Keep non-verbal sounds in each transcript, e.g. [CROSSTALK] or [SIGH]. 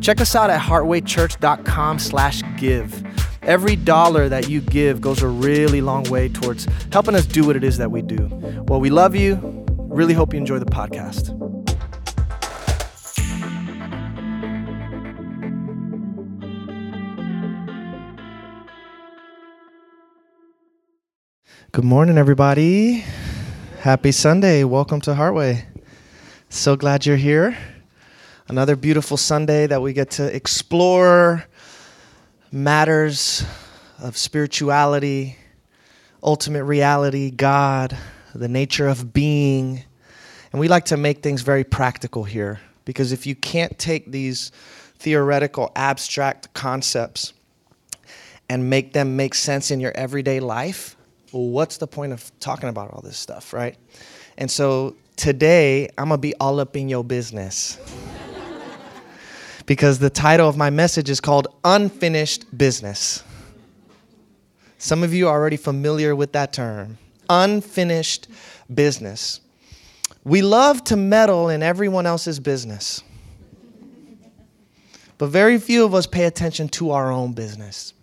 check us out at heartwaychurch.com slash give. Every dollar that you give goes a really long way towards helping us do what it is that we do. Well, we love you. Really hope you enjoy the podcast. Good morning, everybody. Happy Sunday. Welcome to Heartway. So glad you're here. Another beautiful Sunday that we get to explore matters of spirituality, ultimate reality, God, the nature of being. And we like to make things very practical here because if you can't take these theoretical, abstract concepts and make them make sense in your everyday life, well, what's the point of talking about all this stuff, right? And so today, I'm gonna be all up in your business. Because the title of my message is called Unfinished Business. Some of you are already familiar with that term unfinished business. We love to meddle in everyone else's business, but very few of us pay attention to our own business.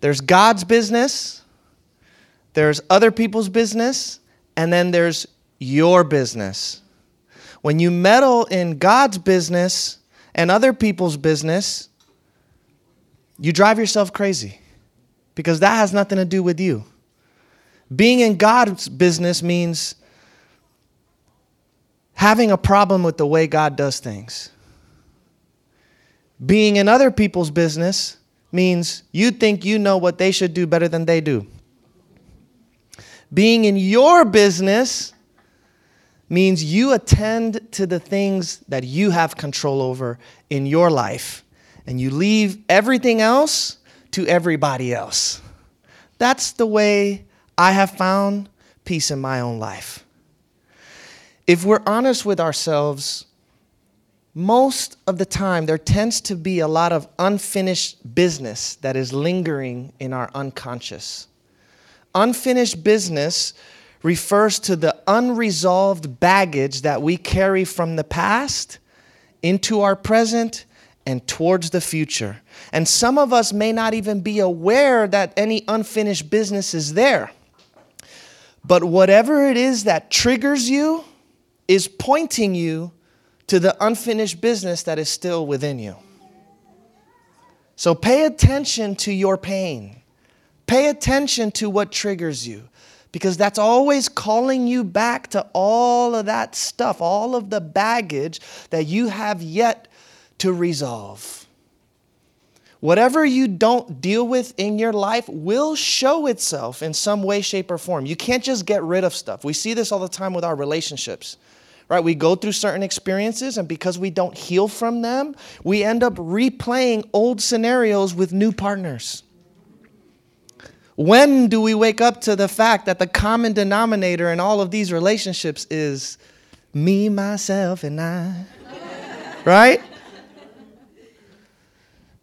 There's God's business, there's other people's business, and then there's your business. When you meddle in God's business and other people's business, you drive yourself crazy because that has nothing to do with you. Being in God's business means having a problem with the way God does things. Being in other people's business means you think you know what they should do better than they do. Being in your business means you attend to the things that you have control over in your life and you leave everything else to everybody else. That's the way I have found peace in my own life. If we're honest with ourselves, most of the time there tends to be a lot of unfinished business that is lingering in our unconscious. Unfinished business refers to the unresolved baggage that we carry from the past into our present and towards the future. And some of us may not even be aware that any unfinished business is there. But whatever it is that triggers you is pointing you to the unfinished business that is still within you. So pay attention to your pain. Pay attention to what triggers you because that's always calling you back to all of that stuff, all of the baggage that you have yet to resolve. Whatever you don't deal with in your life will show itself in some way, shape, or form. You can't just get rid of stuff. We see this all the time with our relationships, right? We go through certain experiences, and because we don't heal from them, we end up replaying old scenarios with new partners. When do we wake up to the fact that the common denominator in all of these relationships is me, myself, and I? right?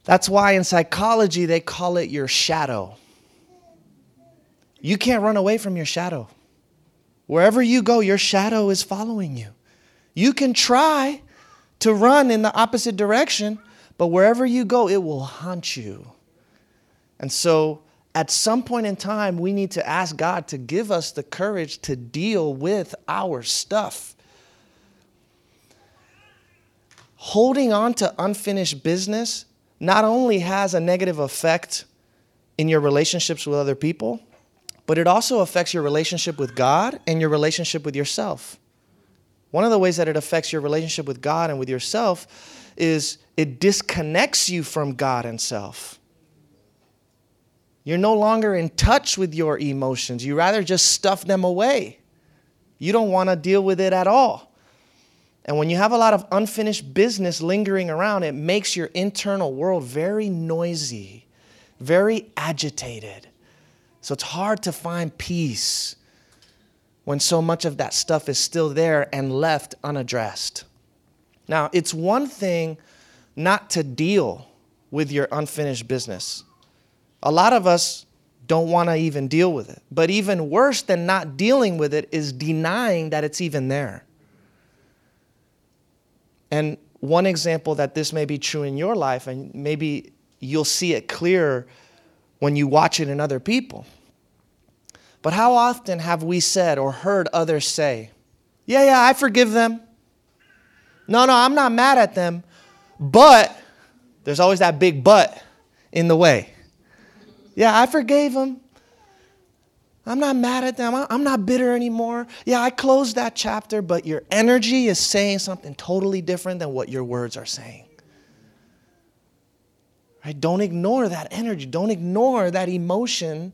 That's why in psychology they call it your shadow. You can't run away from your shadow. Wherever you go, your shadow is following you. You can try to run in the opposite direction, but wherever you go, it will haunt you. And so, at some point in time, we need to ask God to give us the courage to deal with our stuff. Holding on to unfinished business not only has a negative effect in your relationships with other people, but it also affects your relationship with God and your relationship with yourself. One of the ways that it affects your relationship with God and with yourself is it disconnects you from God and self. You're no longer in touch with your emotions. You rather just stuff them away. You don't want to deal with it at all. And when you have a lot of unfinished business lingering around, it makes your internal world very noisy, very agitated. So it's hard to find peace when so much of that stuff is still there and left unaddressed. Now, it's one thing not to deal with your unfinished business. A lot of us don't want to even deal with it. But even worse than not dealing with it is denying that it's even there. And one example that this may be true in your life, and maybe you'll see it clearer when you watch it in other people. But how often have we said or heard others say, Yeah, yeah, I forgive them. No, no, I'm not mad at them. But there's always that big but in the way. Yeah, I forgave them. I'm not mad at them. I'm not bitter anymore. Yeah, I closed that chapter, but your energy is saying something totally different than what your words are saying. Right? Don't ignore that energy. Don't ignore that emotion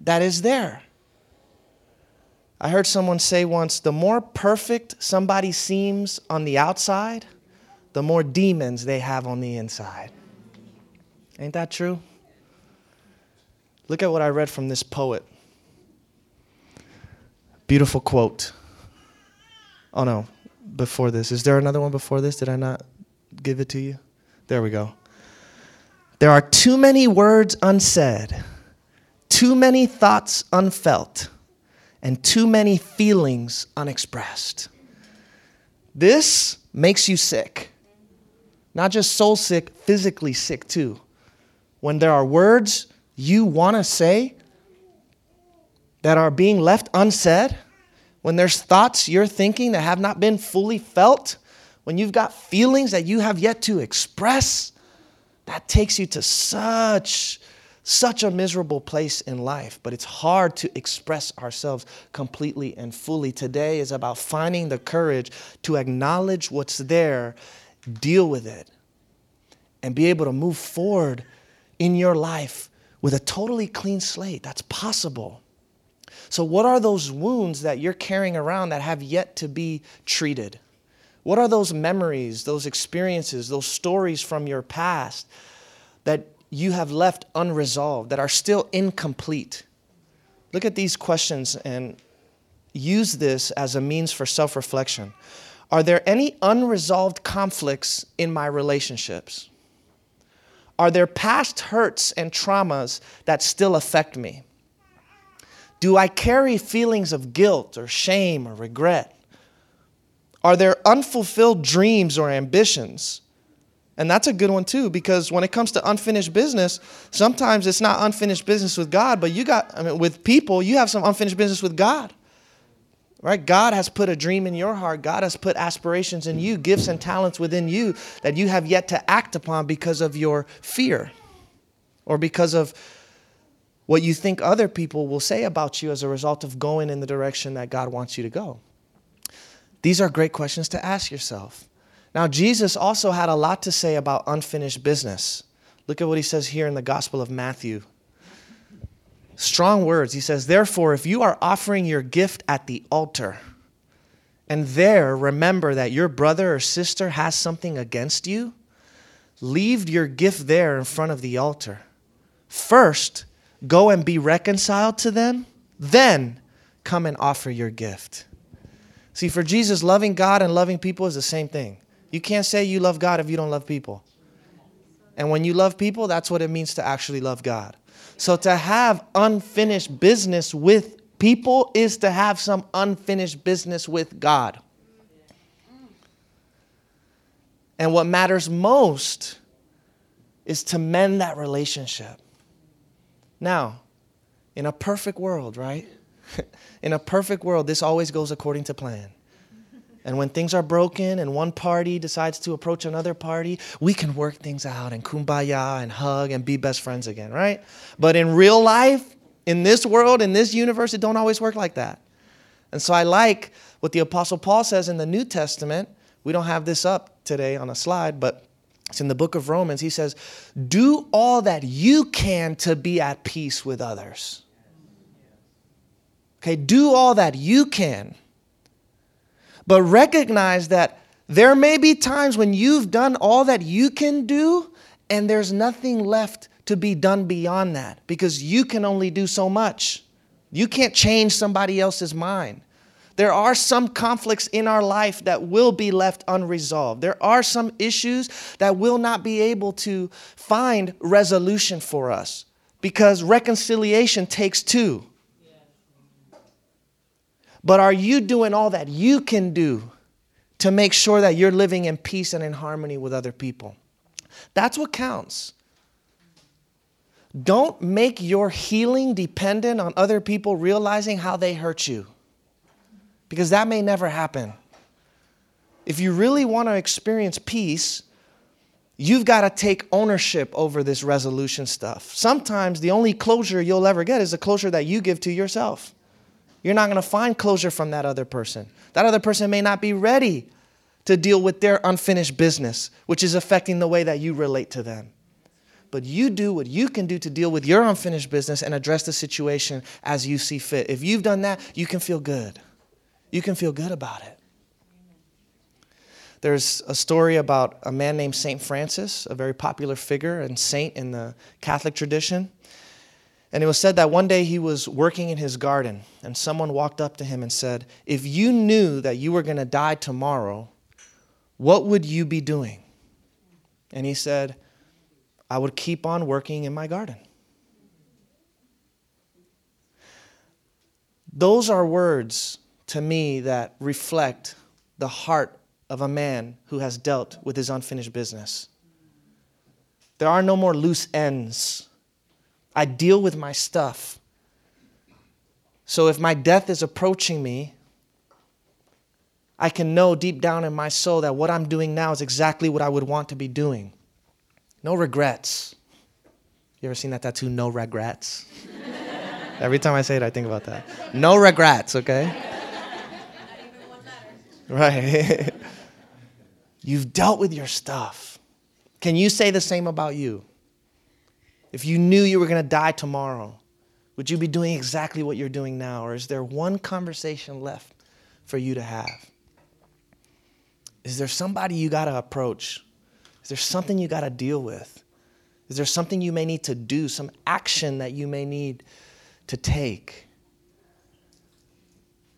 that is there. I heard someone say once the more perfect somebody seems on the outside, the more demons they have on the inside. Ain't that true? Look at what I read from this poet. Beautiful quote. Oh no, before this. Is there another one before this? Did I not give it to you? There we go. There are too many words unsaid, too many thoughts unfelt, and too many feelings unexpressed. This makes you sick. Not just soul sick, physically sick too. When there are words you want to say that are being left unsaid, when there's thoughts you're thinking that have not been fully felt, when you've got feelings that you have yet to express, that takes you to such such a miserable place in life, but it's hard to express ourselves completely and fully. Today is about finding the courage to acknowledge what's there, deal with it, and be able to move forward in your life with a totally clean slate. That's possible. So, what are those wounds that you're carrying around that have yet to be treated? What are those memories, those experiences, those stories from your past that you have left unresolved, that are still incomplete? Look at these questions and use this as a means for self reflection. Are there any unresolved conflicts in my relationships? Are there past hurts and traumas that still affect me? Do I carry feelings of guilt or shame or regret? Are there unfulfilled dreams or ambitions? And that's a good one too, because when it comes to unfinished business, sometimes it's not unfinished business with God, but you got, I mean, with people, you have some unfinished business with God. Right? God has put a dream in your heart. God has put aspirations in you, gifts and talents within you that you have yet to act upon because of your fear or because of what you think other people will say about you as a result of going in the direction that God wants you to go. These are great questions to ask yourself. Now, Jesus also had a lot to say about unfinished business. Look at what he says here in the Gospel of Matthew, strong words. He says, Therefore, if you are offering your gift at the altar, and there remember that your brother or sister has something against you, leave your gift there in front of the altar. First, go and be reconciled to them, then come and offer your gift. See, for Jesus, loving God and loving people is the same thing. You can't say you love God if you don't love people. And when you love people, that's what it means to actually love God. So to have unfinished business with people is to have some unfinished business with God. And what matters most is to mend that relationship. Now, in a perfect world, right? [LAUGHS] in a perfect world, this always goes according to plan. And when things are broken and one party decides to approach another party, we can work things out and kumbaya and hug and be best friends again, right? But in real life, in this world, in this universe, it don't always work like that. And so I like what the apostle Paul says in the New Testament. We don't have this up today on a slide, but it's in the book of Romans. He says, "Do all that you can to be at peace with others." Okay, do all that you can but recognize that There may be times when you've done all that you can do, and there's nothing left to be done beyond that because you can only do so much. You can't change somebody else's mind. There are some conflicts in our life that will be left unresolved. There are some issues that will not be able to find resolution for us because reconciliation takes two. But are you doing all that you can do to make sure that you're living in peace and in harmony with other people? That's what counts. Don't make your healing dependent on other people realizing how they hurt you because that may never happen. If you really want to experience peace, you've got to take ownership over this resolution stuff. Sometimes the only closure you'll ever get is the closure that you give to yourself. You're not going to find closure from that other person. That other person may not be ready to deal with their unfinished business, which is affecting the way that you relate to them. But you do what you can do to deal with your unfinished business and address the situation as you see fit. If you've done that, you can feel good you can feel good about it. There's a story about a man named St. Francis, a very popular figure and saint in the Catholic tradition. And it was said that one day he was working in his garden, and someone walked up to him and said, If you knew that you were going to die tomorrow, what would you be doing? And he said, I would keep on working in my garden. Those are words to me that reflect the heart of a man who has dealt with his unfinished business. There are no more loose ends. I deal with my stuff. So if my death is approaching me, I can know deep down in my soul that what I'm doing now is exactly what I would want to be doing. No regrets. You ever seen that tattoo, no regrets? [LAUGHS] Every time I say it, I think about that. No regrets, okay? Right. [LAUGHS] You've dealt with your stuff. Can you say the same about you? If you knew you were going to die tomorrow, would you be doing exactly what you're doing now? Or is there one conversation left for you to have? Is there somebody you got to approach? Is there something you got to deal with? Is there something you may need to do, some action that you may need to take?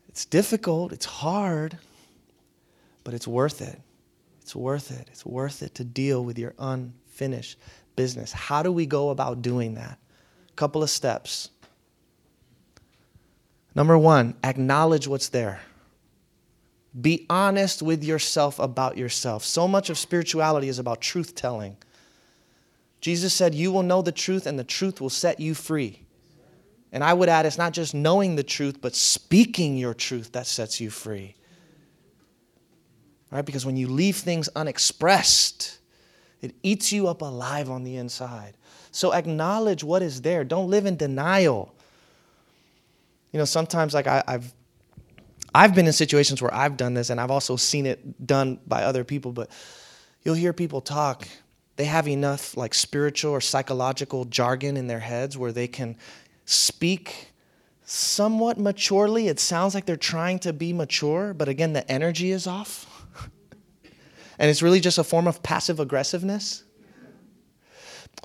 It's difficult, it's hard but it's worth it. It's worth it. It's worth it to deal with your unfinished business. How do we go about doing that? A couple of steps. Number one, acknowledge what's there. Be honest with yourself about yourself. So much of spirituality is about truth telling. Jesus said, You will know the truth, and the truth will set you free. And I would add, it's not just knowing the truth, but speaking your truth that sets you free right? Because when you leave things unexpressed, it eats you up alive on the inside. So acknowledge what is there. Don't live in denial. You know, sometimes like I, have I've been in situations where I've done this, and I've also seen it done by other people. But you'll hear people talk. They have enough like spiritual or psychological jargon in their heads where they can speak somewhat maturely. It sounds like they're trying to be mature, but again, the energy is off and it's really just a form of passive aggressiveness?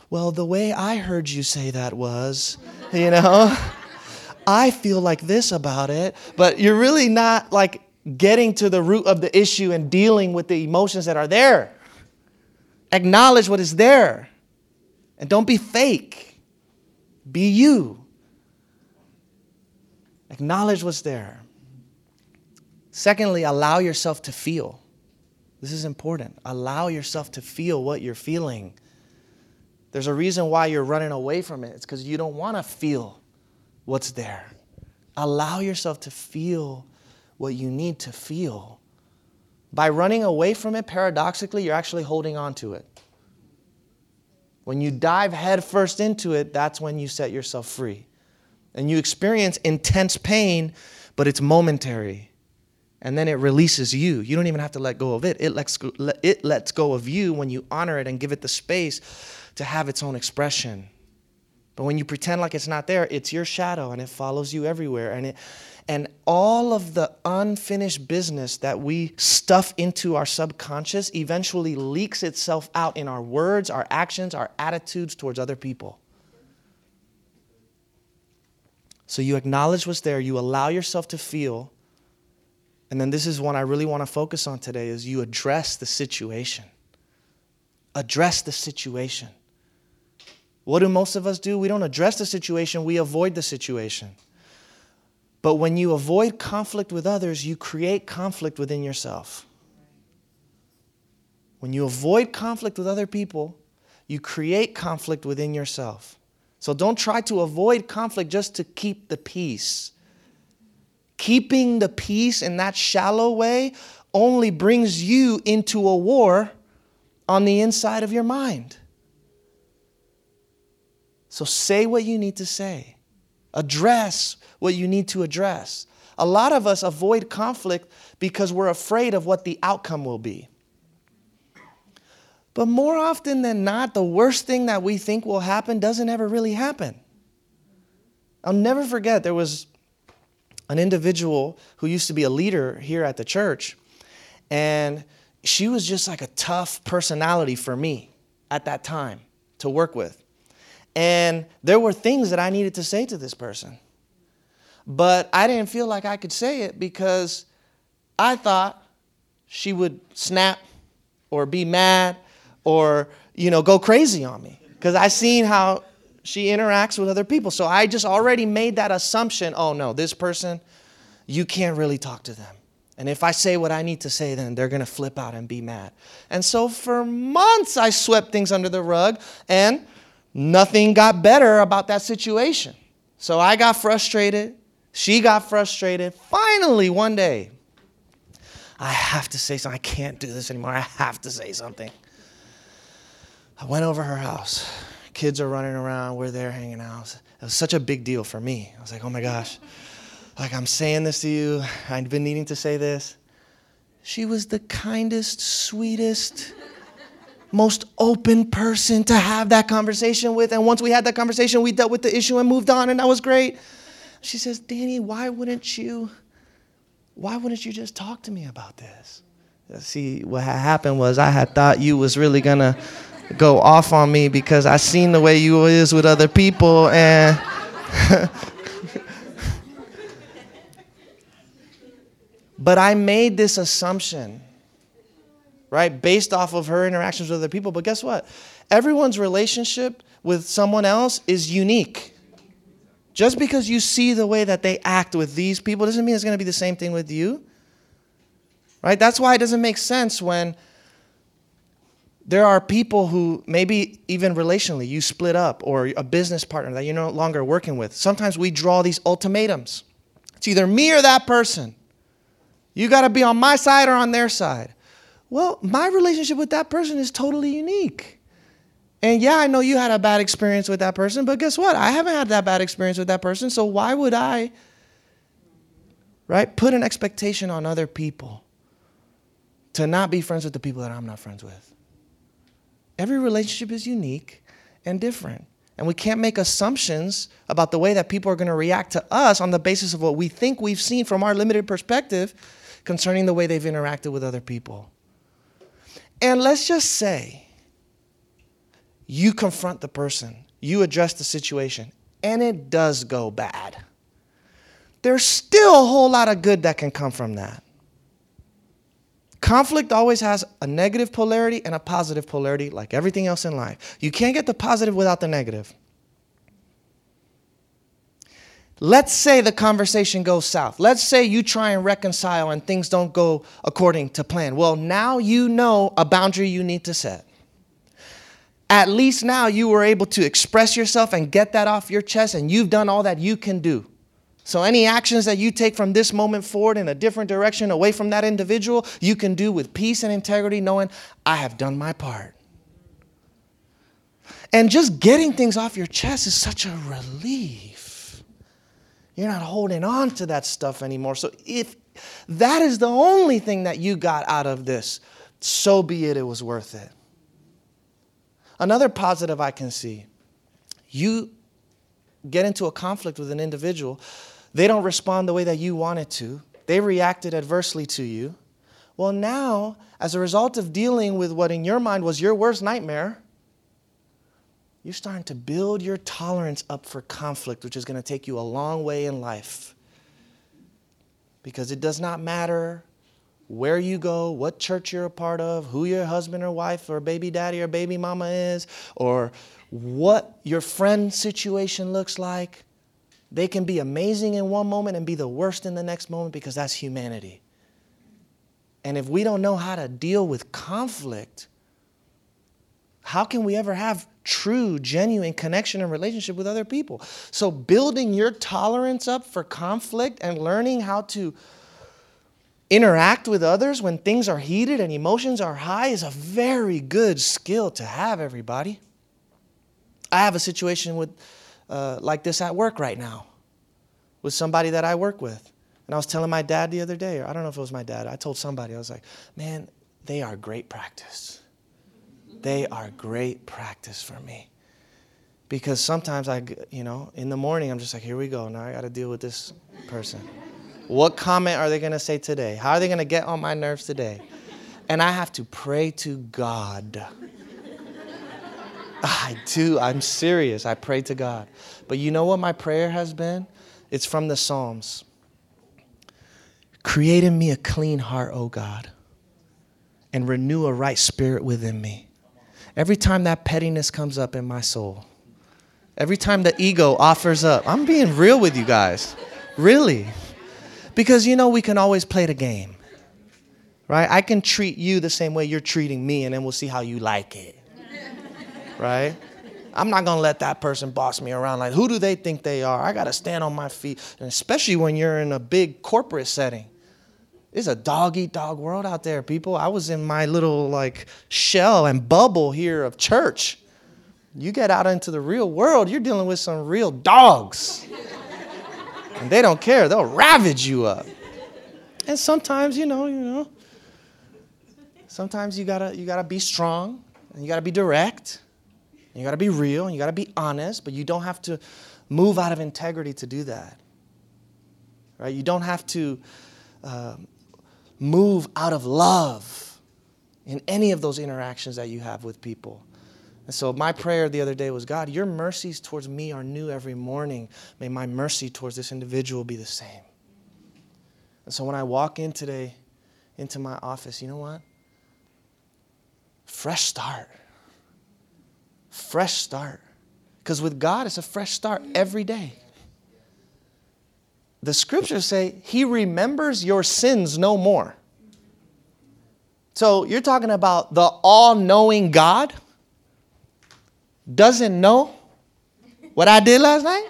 Well, the way I heard you say that was, you know, [LAUGHS] I feel like this about it, but you're really not like getting to the root of the issue and dealing with the emotions that are there. Acknowledge what is there and don't be fake, be you. Acknowledge what's there. Secondly, allow yourself to feel. This is important. Allow yourself to feel what you're feeling. There's a reason why you're running away from it. It's because you don't want to feel what's there. Allow yourself to feel what you need to feel. By running away from it, paradoxically, you're actually holding on to it. When you dive headfirst into it, that's when you set yourself free. And you experience intense pain, but it's momentary and then it releases you. You don't even have to let go of it. It lets go, it lets go of you when you honor it and give it the space to have its own expression. But when you pretend like it's not there, it's your shadow and it follows you everywhere. And it and all of the unfinished business that we stuff into our subconscious eventually leaks itself out in our words, our actions, our attitudes towards other people. So you acknowledge what's there, you allow yourself to feel, and then this is one I really want to focus on today is you address the situation. Address the situation. What do most of us do? We don't address the situation, we avoid the situation. But when you avoid conflict with others, you create conflict within yourself. When you avoid conflict with other people, you create conflict within yourself. So don't try to avoid conflict just to keep the peace. Keeping the peace in that shallow way only brings you into a war on the inside of your mind. So say what you need to say, address what you need to address. A lot of us avoid conflict because we're afraid of what the outcome will be. But more often than not, the worst thing that we think will happen doesn't ever really happen. I'll never forget there was an individual who used to be a leader here at the church, and she was just like a tough personality for me at that time to work with. And there were things that I needed to say to this person. But I didn't feel like I could say it because I thought she would snap or be mad or, you know, go crazy on me because I seen how she interacts with other people. So I just already made that assumption, oh no, this person, you can't really talk to them. And if I say what I need to say, then they're going to flip out and be mad. And so for months, I swept things under the rug, and nothing got better about that situation. So I got frustrated. She got frustrated. Finally, one day, I have to say something. I can't do this anymore. I have to say something. I went over her house. Kids are running around. We're there hanging out. It was such a big deal for me. I was like, oh my gosh. Like, I'm saying this to you. I've been needing to say this. She was the kindest, sweetest, most open person to have that conversation with. And once we had that conversation, we dealt with the issue and moved on, and that was great. She says, Danny, why wouldn't you, why wouldn't you just talk to me about this? See, what happened was I had thought you was really gonna go off on me because I seen the way you is with other people and [LAUGHS] But I made this assumption, right, based off of her interactions with other people. But guess what? Everyone's relationship with someone else is unique. Just because you see the way that they act with these people doesn't mean it's going to be the same thing with you. Right? That's why it doesn't make sense when there are people who maybe even relationally you split up or a business partner that you're no longer working with. Sometimes we draw these ultimatums. It's either me or that person. You got to be on my side or on their side. Well, my relationship with that person is totally unique. And yeah, I know you had a bad experience with that person, but guess what? I haven't had that bad experience with that person, so why would I, right, put an expectation on other people to not be friends with the people that I'm not friends with? Every relationship is unique and different. And we can't make assumptions about the way that people are going to react to us on the basis of what we think we've seen from our limited perspective concerning the way they've interacted with other people. And let's just say, you confront the person, you address the situation, and it does go bad. There's still a whole lot of good that can come from that. Conflict always has a negative polarity and a positive polarity, like everything else in life. You can't get the positive without the negative. Let's say the conversation goes south. Let's say you try and reconcile and things don't go according to plan. Well, now you know a boundary you need to set at least now you were able to express yourself and get that off your chest, and you've done all that you can do. So, any actions that you take from this moment forward in a different direction away from that individual, you can do with peace and integrity, knowing I have done my part. And just getting things off your chest is such a relief. You're not holding on to that stuff anymore. So, if that is the only thing that you got out of this, so be it, it was worth it. Another positive I can see you get into a conflict with an individual, they don't respond the way that you wanted to, they reacted adversely to you. Well, now, as a result of dealing with what in your mind was your worst nightmare, you're starting to build your tolerance up for conflict, which is going to take you a long way in life. Because it does not matter where you go, what church you're a part of, who your husband or wife or baby daddy or baby mama is, or what your friend situation looks like. They can be amazing in one moment and be the worst in the next moment because that's humanity. And if we don't know how to deal with conflict, how can we ever have true, genuine connection and relationship with other people? So, building your tolerance up for conflict and learning how to interact with others when things are heated and emotions are high is a very good skill to have, everybody. I have a situation with, uh, like this at work right now with somebody that I work with. And I was telling my dad the other day, or I don't know if it was my dad, I told somebody, I was like, man, they are great practice. They are great practice for me. Because sometimes I, you know, in the morning, I'm just like, here we go. Now I got to deal with this person. What comment are they going to say today? How are they going to get on my nerves today? And I have to pray to God. I do. I'm serious. I pray to God. But you know what my prayer has been? It's from the Psalms. Create in me a clean heart, O God, and renew a right spirit within me. Every time that pettiness comes up in my soul, every time the ego offers up, I'm being real with you guys. Really. Because you know, we can always play the game, right? I can treat you the same way you're treating me, and then we'll see how you like it, right? I'm not gonna let that person boss me around. Like, who do they think they are? I gotta stand on my feet, and especially when you're in a big corporate setting. It's a dog eat dog world out there, people. I was in my little like shell and bubble here of church. You get out into the real world, you're dealing with some real dogs. And they don't care. They'll ravage you up. And sometimes, you know, you know, sometimes you gotta you gotta be strong and you gotta be direct. You gotta be real and you gotta be honest, but you don't have to move out of integrity to do that. Right? You don't have to uh, move out of love in any of those interactions that you have with people. And so my prayer the other day was God, your mercies towards me are new every morning. May my mercy towards this individual be the same. And so when I walk in today into my office, you know what? Fresh start. Fresh start. Because with God, it's a fresh start every day. The scriptures say he remembers your sins no more. So you're talking about the all knowing God doesn't know what I did last night?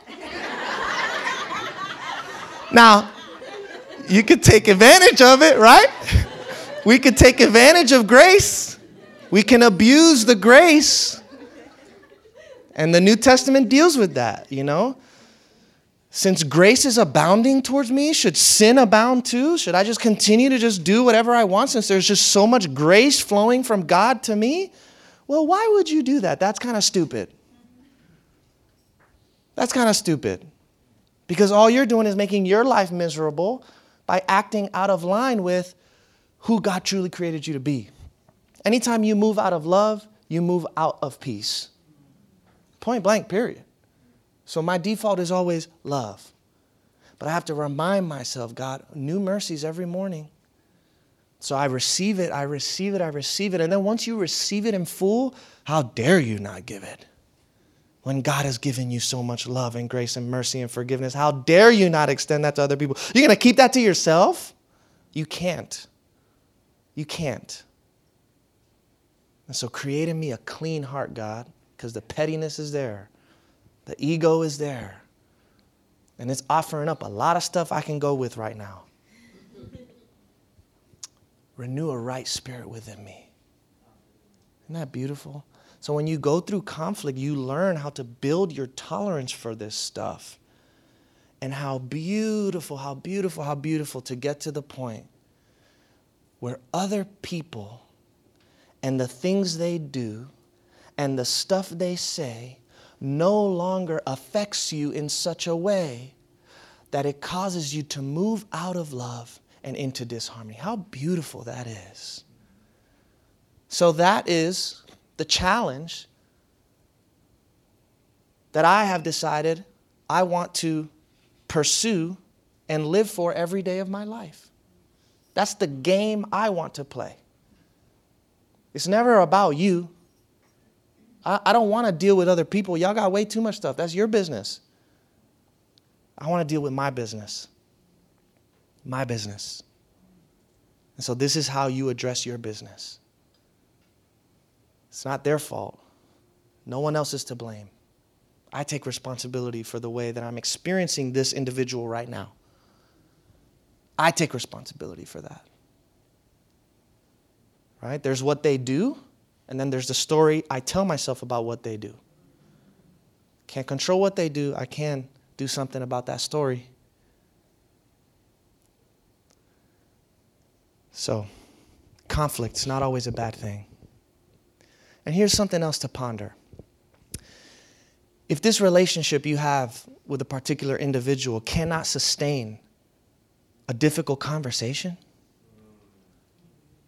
[LAUGHS] now, you could take advantage of it, right? We could take advantage of grace. We can abuse the grace. And the New Testament deals with that, you know? Since grace is abounding towards me, should sin abound too? Should I just continue to just do whatever I want since there's just so much grace flowing from God to me? Well, why would you do that? That's kind of stupid. That's kind of stupid. Because all you're doing is making your life miserable by acting out of line with who God truly created you to be. Anytime you move out of love, you move out of peace. Point blank, period. So my default is always love. But I have to remind myself, God, new mercies every morning. So I receive it, I receive it, I receive it. And then once you receive it in full, how dare you not give it? When God has given you so much love and grace and mercy and forgiveness, how dare you not extend that to other people? You're going to keep that to yourself? You can't. You can't. And so create in me a clean heart, God, because the pettiness is there, the ego is there, and it's offering up a lot of stuff I can go with right now renew a right spirit within me. Isn't that beautiful? So when you go through conflict, you learn how to build your tolerance for this stuff. And how beautiful, how beautiful, how beautiful to get to the point where other people and the things they do and the stuff they say no longer affects you in such a way that it causes you to move out of love and into disharmony. How beautiful that is. So, that is the challenge that I have decided I want to pursue and live for every day of my life. That's the game I want to play. It's never about you. I, I don't want to deal with other people. Y'all got way too much stuff. That's your business. I want to deal with my business. My business. And so this is how you address your business. It's not their fault. No one else is to blame. I take responsibility for the way that I'm experiencing this individual right now. I take responsibility for that. Right? There's what they do, and then there's the story I tell myself about what they do. Can't control what they do, I can do something about that story. So, conflict's not always a bad thing. And here's something else to ponder. If this relationship you have with a particular individual cannot sustain a difficult conversation,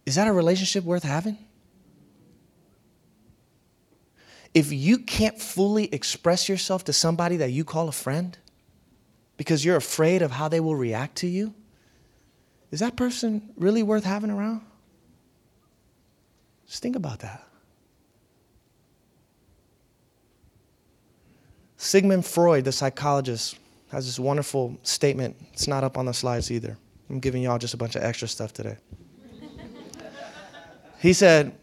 is that a relationship worth having? If you can't fully express yourself to somebody that you call a friend because you're afraid of how they will react to you, is that person really worth having around? Just think about that. Sigmund Freud, the psychologist, has this wonderful statement. It's not up on the slides either. I'm giving y'all just a bunch of extra stuff today. he said,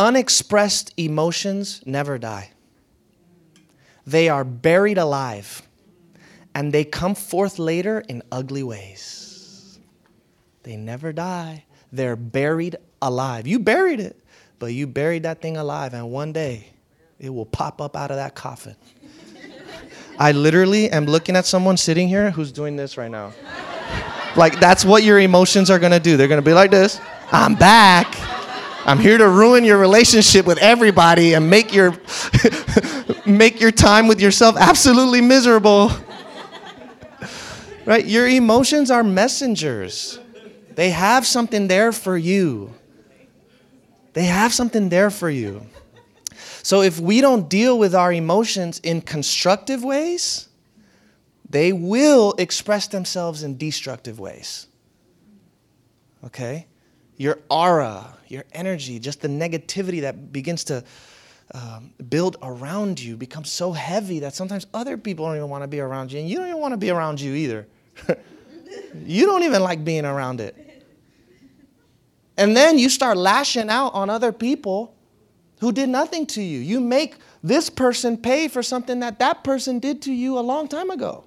Unexpressed emotions never die, they are buried alive, and they come forth later in ugly ways. They never die, they're buried alive. You buried it, but you buried that thing alive, and one day it will pop up out of that coffin. [LAUGHS] I literally am looking at someone sitting here who's doing this right now. Like, that's what your emotions are gonna do. They're gonna be like this I'm back. I'm here to ruin your relationship with everybody and make your, [LAUGHS] make your time with yourself absolutely miserable. Right? Your emotions are messengers, they have something there for you. They have something there for you. So if we don't deal with our emotions in constructive ways, they will express themselves in destructive ways. Okay? Your aura, your energy, just the negativity that begins to um, build around you becomes so heavy that sometimes other people don't even want to be around you, and you don't even want to be around you either. [LAUGHS] you don't even like being around it. And then you start lashing out on other people who did nothing to you. You make this person pay for something that that person did to you a long time ago.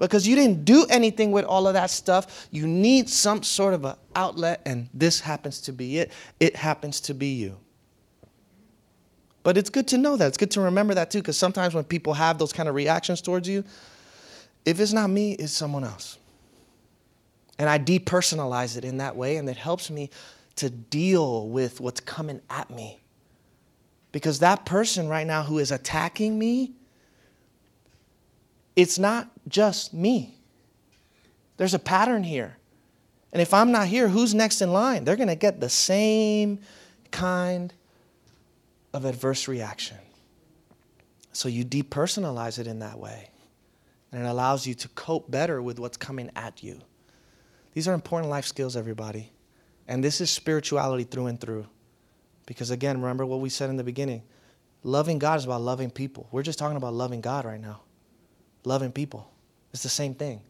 Because you didn't do anything with all of that stuff. You need some sort of an outlet, and this happens to be it. It happens to be you. But it's good to know that. It's good to remember that too, because sometimes when people have those kind of reactions towards you, if it's not me, it's someone else. And I depersonalize it in that way, and it helps me to deal with what's coming at me because that person right now who is attacking me, it's not just me. There's a pattern here. And if I'm not here, who's next in line? They're going to get the same kind of adverse reaction. So you depersonalize it in that way. And it allows you to cope better with what's coming at you. These are important life skills, everybody. And this is spirituality through and through. Because again, remember what we said in the beginning loving God is about loving people. We're just talking about loving God right now, loving people. It's the same thing.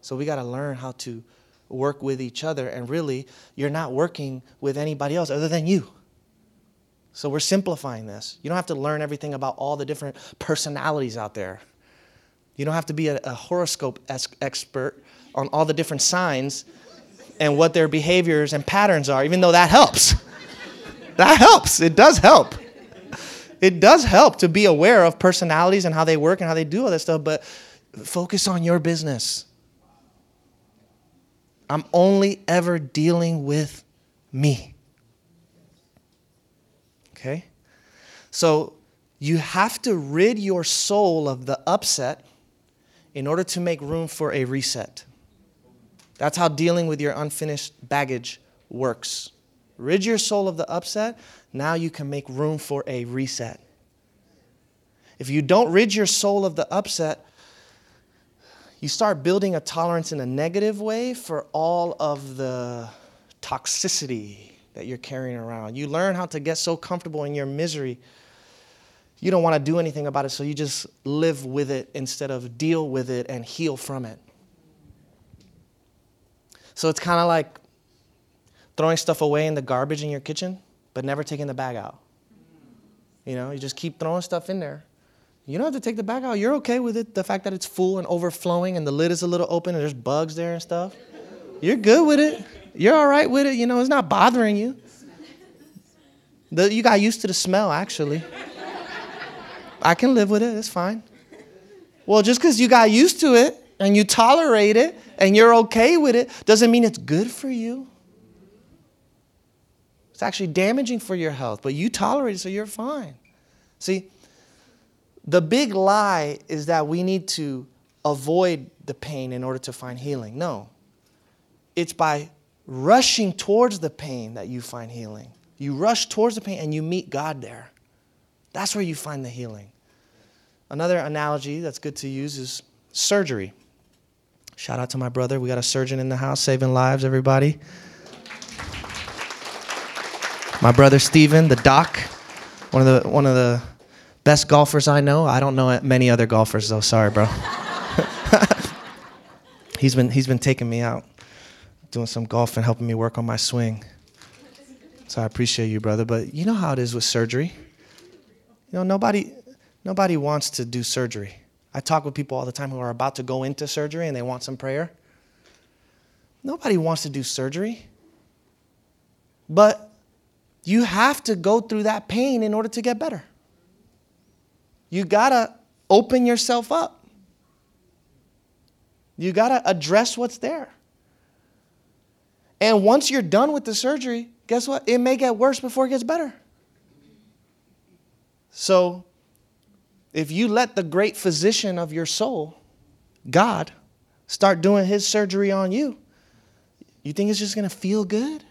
So we got to learn how to work with each other. And really, you're not working with anybody else other than you. So we're simplifying this. You don't have to learn everything about all the different personalities out there. You don't have to be a, a horoscope expert on all the different signs and what their behaviors and patterns are, even though that helps. [LAUGHS] That helps. It does help. It does help to be aware of personalities and how they work and how they do all that stuff, but focus on your business. I'm only ever dealing with me. Okay? So You have to rid your soul of the upset in order to make room for a reset. That's how dealing with your unfinished baggage works. Rid your soul of the upset, now you can make room for a reset. If you don't rid your soul of the upset, you start building a tolerance in a negative way for all of the toxicity that you're carrying around. You learn how to get so comfortable in your misery. You don't want to do anything about it, so you just live with it instead of deal with it and heal from it. So it's kind of like throwing stuff away in the garbage in your kitchen, but never taking the bag out. You know, you just keep throwing stuff in there. You don't have to take the bag out. You're okay with it, the fact that it's full and overflowing and the lid is a little open and there's bugs there and stuff. You're good with it. You're all right with it. You know, it's not bothering you. The, you got used to the smell, actually. I can live with it. It's fine. Well, just because you got used to it and you tolerate it and you're okay with it doesn't mean it's good for you. It's actually damaging for your health, but you tolerate it, so you're fine. See, the big lie is that we need to avoid the pain in order to find healing. No. It's by rushing towards the pain that you find healing. You rush towards the pain and you meet God there. That's where you find the healing. Another analogy that's good to use is surgery. Shout out to my brother. We got a surgeon in the house saving lives, everybody. My brother Steven, the doc, one of the one of the Best golfers I know. I don't know many other golfers though. Sorry, bro. [LAUGHS] he's been he's been taking me out, doing some golf and helping me work on my swing. So I appreciate you, brother. But you know how it is with surgery. You know nobody nobody wants to do surgery. I talk with people all the time who are about to go into surgery and they want some prayer. Nobody wants to do surgery. But you have to go through that pain in order to get better you got to open yourself up. You got to address what's there. And once you're done with the surgery, guess what? It may get worse before it gets better. So, if you let the great physician of your soul, God, start doing his surgery on you, you think it's just to feel good?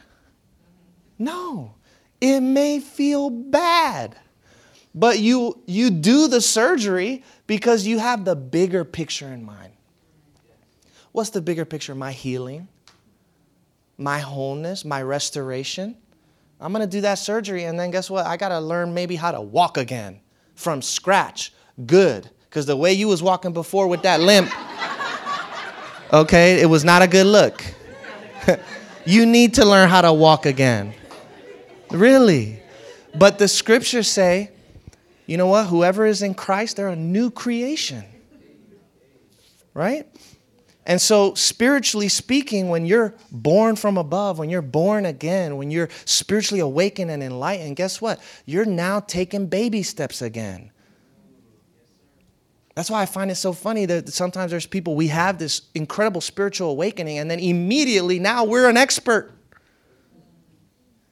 No, it may feel bad. But you, you do the surgery because you have the bigger picture in mind. What's the bigger picture? My healing, my wholeness, my restoration. I'm gonna do that surgery, and then guess what? I gotta learn maybe how to walk again from scratch. Good. Because the way you was walking before with that limp, okay, it was not a good look. [LAUGHS] you need to learn how to walk again. Really. But the scriptures say you know what? Whoever is in Christ, they're a new creation. Right? And so, spiritually speaking, when you're born from above, when you're born again, when you're spiritually awakened and enlightened, guess what? You're now taking baby steps again. That's why I find it so funny that sometimes there's people, we have this incredible spiritual awakening, and then immediately now we're an expert.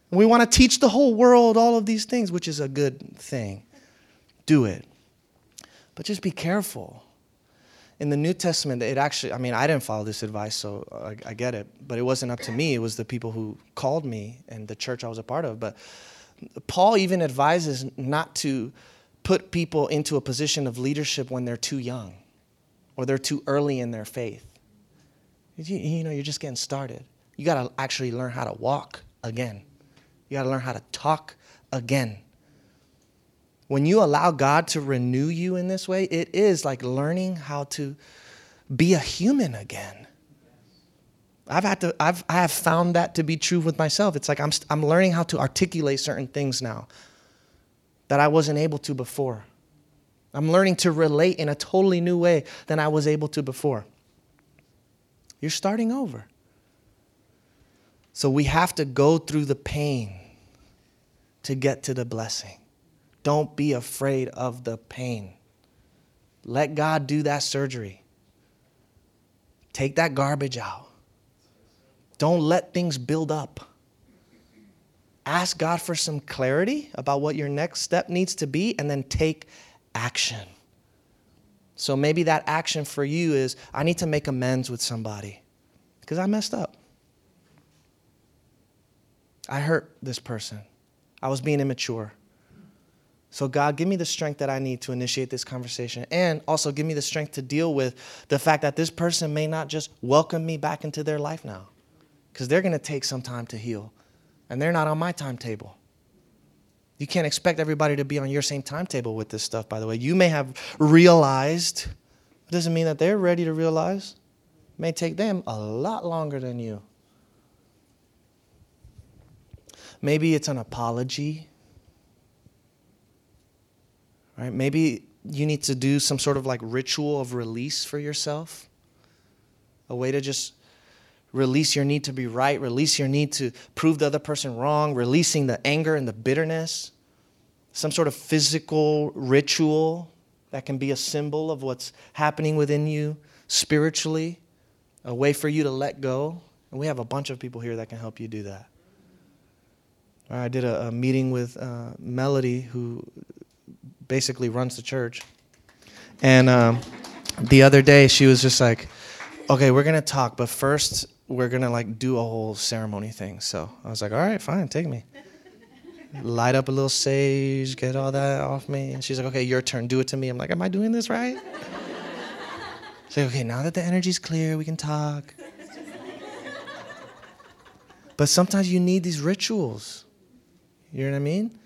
We want to teach the whole world all of these things, which is a good thing do it. But just be careful. In the New Testament, it actually, I mean, I didn't follow this advice, so I, I get it, but it wasn't up to me. It was the people who called me and the church I was a part of. But Paul even advises not to put people into a position of leadership when they're too young or they're too early in their faith. You, you know, you're just getting started. You got to actually learn how to walk again. You got to learn how to talk again. When you allow God to renew you in this way, it is like learning how to be a human again. I've had to, I've, I have found that to be true with myself. It's like I'm, I'm learning how to articulate certain things now that I wasn't able to before. I'm learning to relate in a totally new way than I was able to before. You're starting over. So we have to go through the pain to get to the blessing. Don't be afraid of the pain. Let God do that surgery. Take that garbage out. Don't let things build up. ask God for some clarity about what your next step needs to be, and then take action. So maybe that action for you is I need to make amends with somebody because I messed up. I hurt this person. I was being immature. So, God, give me the strength that I need to initiate this conversation. And also give me the strength to deal with the fact that this person may not just welcome me back into their life now, because they're going to take some time to heal. And they're not on my timetable. You can't expect everybody to be on your same timetable with this stuff, by the way. You may have realized, it doesn't mean that they're ready to realize. It may take them a lot longer than you. Maybe it's an apology. Right? Maybe you need to do some sort of like ritual of release for yourself. A way to just release your need to be right, release your need to prove the other person wrong, releasing the anger and the bitterness. Some sort of physical ritual that can be a symbol of what's happening within you spiritually, a way for you to let go. And we have a bunch of people here that can help you do that. I did a, a meeting with uh, Melody, who basically runs the church. And um, the other day, she was just like, okay, we're going to talk, but first, we're going to like do a whole ceremony thing. So I was like, all right, fine, take me. Light up a little sage, get all that off me. And she's like, okay, your turn, do it to me. I'm like, am I doing this right? [LAUGHS] She's like, okay, now that the energy's clear, we can talk. But sometimes you need these rituals. You know what I mean?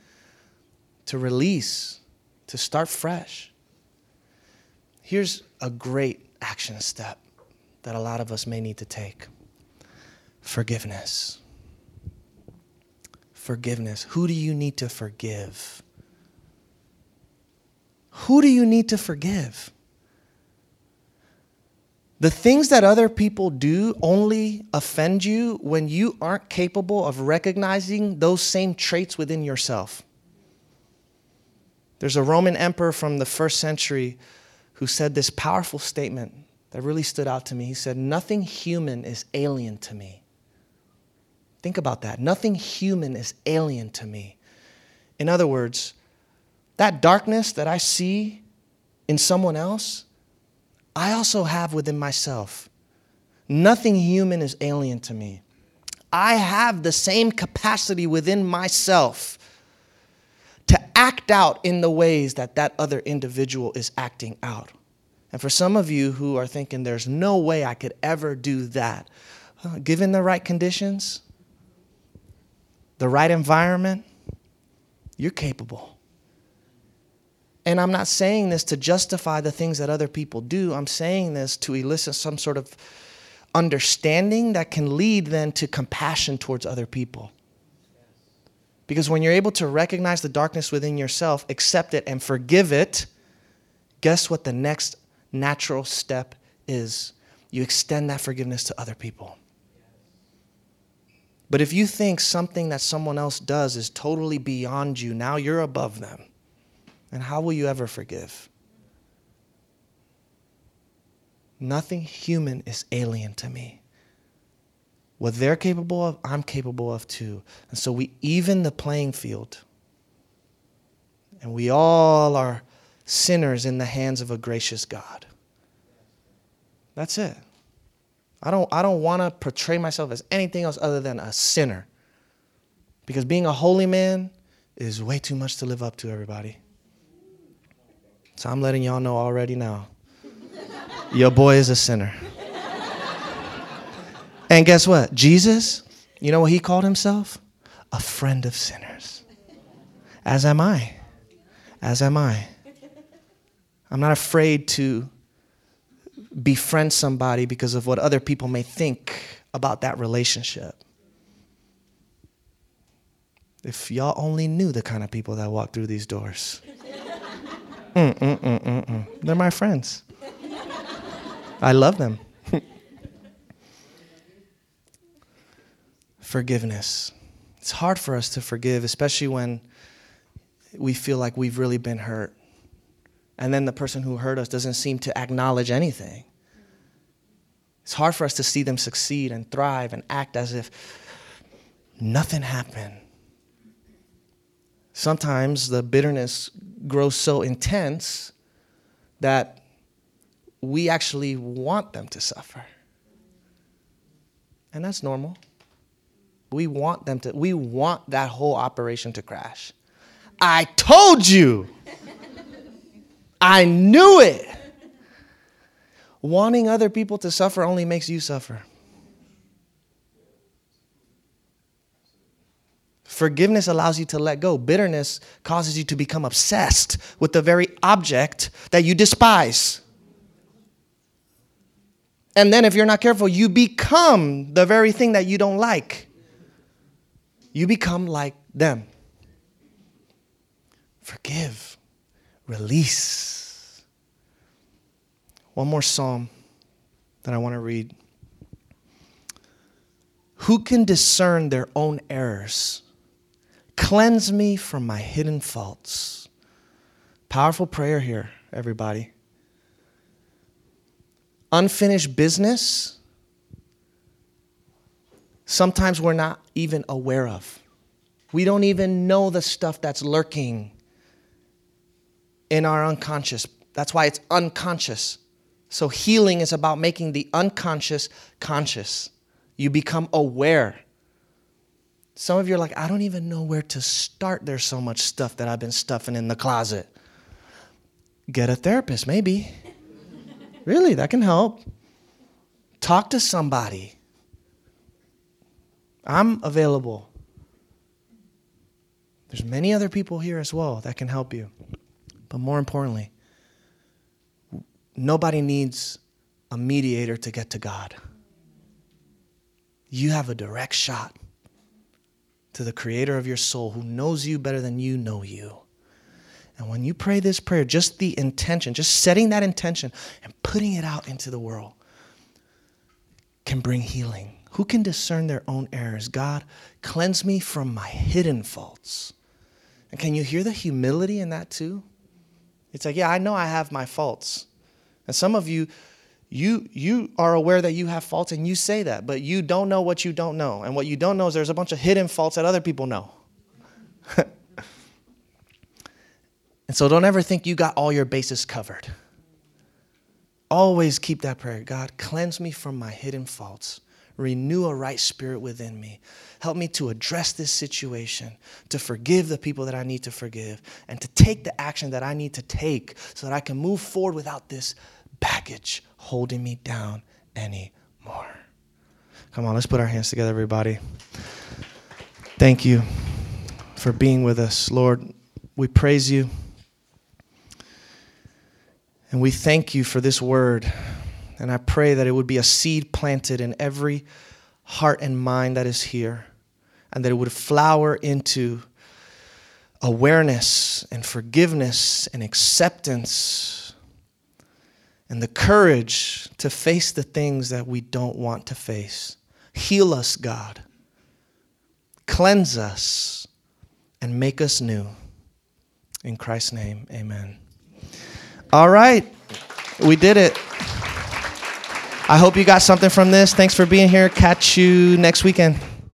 To release, to start fresh. Here's a great action step that a lot of us may need to take forgiveness. Forgiveness. Who do you need to forgive? Who do you need to forgive? The things that other people do only offend you when you aren't capable of recognizing those same traits within yourself. There's a Roman emperor from the first century who said this powerful statement that really stood out to me. He said, Nothing human is alien to me. Think about that. Nothing human is alien to me. In other words, that darkness that I see in someone else, I also have within myself. Nothing human is alien to me. I have the same capacity within myself to act out in the ways that that other individual is acting out. And for some of you who are thinking, there's no way I could ever do that, uh, given the right conditions, the right environment, you're capable. And I'm not saying this to justify the things that other people do. I'm saying this to elicit some sort of understanding that can lead then to compassion towards other people. Because when you're able to recognize the darkness within yourself, accept it, and forgive it, guess what the next natural step is? You extend that forgiveness to other people. But if you think something that someone else does is totally beyond you, now you're above them. And how will you ever forgive? Nothing human is alien to me. What they're capable of, I'm capable of too. And so we even the playing field. And we all are sinners in the hands of a gracious God. That's it. I don't, I don't want to portray myself as anything else other than a sinner. Because being a holy man is way too much to live up to, everybody. So I'm letting y'all know already now. Your boy is a sinner. And guess what? Jesus, you know what he called himself? A friend of sinners. As am I. As am I. I'm not afraid to befriend somebody because of what other people may think about that relationship. If y'all only knew the kind of people that walk through these doors. Mm, mm, mm, mm, mm. They're my friends. [LAUGHS] I love them. Forgiveness. It's hard for us to forgive, especially when we feel like we've really been hurt. And then the person who hurt us doesn't seem to acknowledge anything. It's hard for us to see them succeed and thrive and act as if nothing happened. Sometimes the bitterness grows so intense that we actually want them to suffer. And that's normal. We want them to, we want that whole operation to crash. I told you. I knew it. Wanting other people to suffer only makes you suffer. Forgiveness allows you to let go. Bitterness causes you to become obsessed with the very object that you despise. And then, if you're not careful, you become the very thing that you don't like. You become like them. Forgive, release. One more psalm that I want to read. Who can discern their own errors? Cleanse me from my hidden faults. Powerful prayer here, everybody. Unfinished business, sometimes we're not even aware of. We don't even know the stuff that's lurking in our unconscious. That's why it's unconscious. So, healing is about making the unconscious conscious. You become aware some of you are like, I don't even know where to start. There's so much stuff that I've been stuffing in the closet. Get a therapist, maybe. really, that can help. Talk to somebody. I'm available. There's many other people here as well that can help you. But more importantly, nobody needs a mediator to get to God. You have a direct shot to the creator of your soul who knows you better than you know you. And when you pray this prayer, just the intention, just setting that intention and putting it out into the world can bring healing. Who can discern their own errors? God, cleanse me from my hidden faults. And can you hear the humility in that too? It's like, yeah, I know I have my faults. And some of you, you you are aware that you have faults and you say that but you don't know what you don't know. And what you don't know is there's a bunch of hidden faults that other people know. [LAUGHS] And so don't ever think you got all your bases covered. Always keep that prayer. God cleanse me from my hidden faults. Renew a right spirit within me. Help me to address this situation to forgive the people that i need to forgive and to take the action that i need to take so that i can move forward without this baggage holding me down anymore. Come on, let's put our hands together, everybody. Thank you for being with us. Lord, we praise you. And we thank you for this word. And I pray that it would be a seed planted in every heart and mind that is here, and that it would flower into awareness and forgiveness and acceptance and the courage to face the things that we don't want to face. Heal us, God. Cleanse us and make us new. In Christ's name, amen. All right, we did it. I hope you got something from this. Thanks for being here. Catch you next weekend.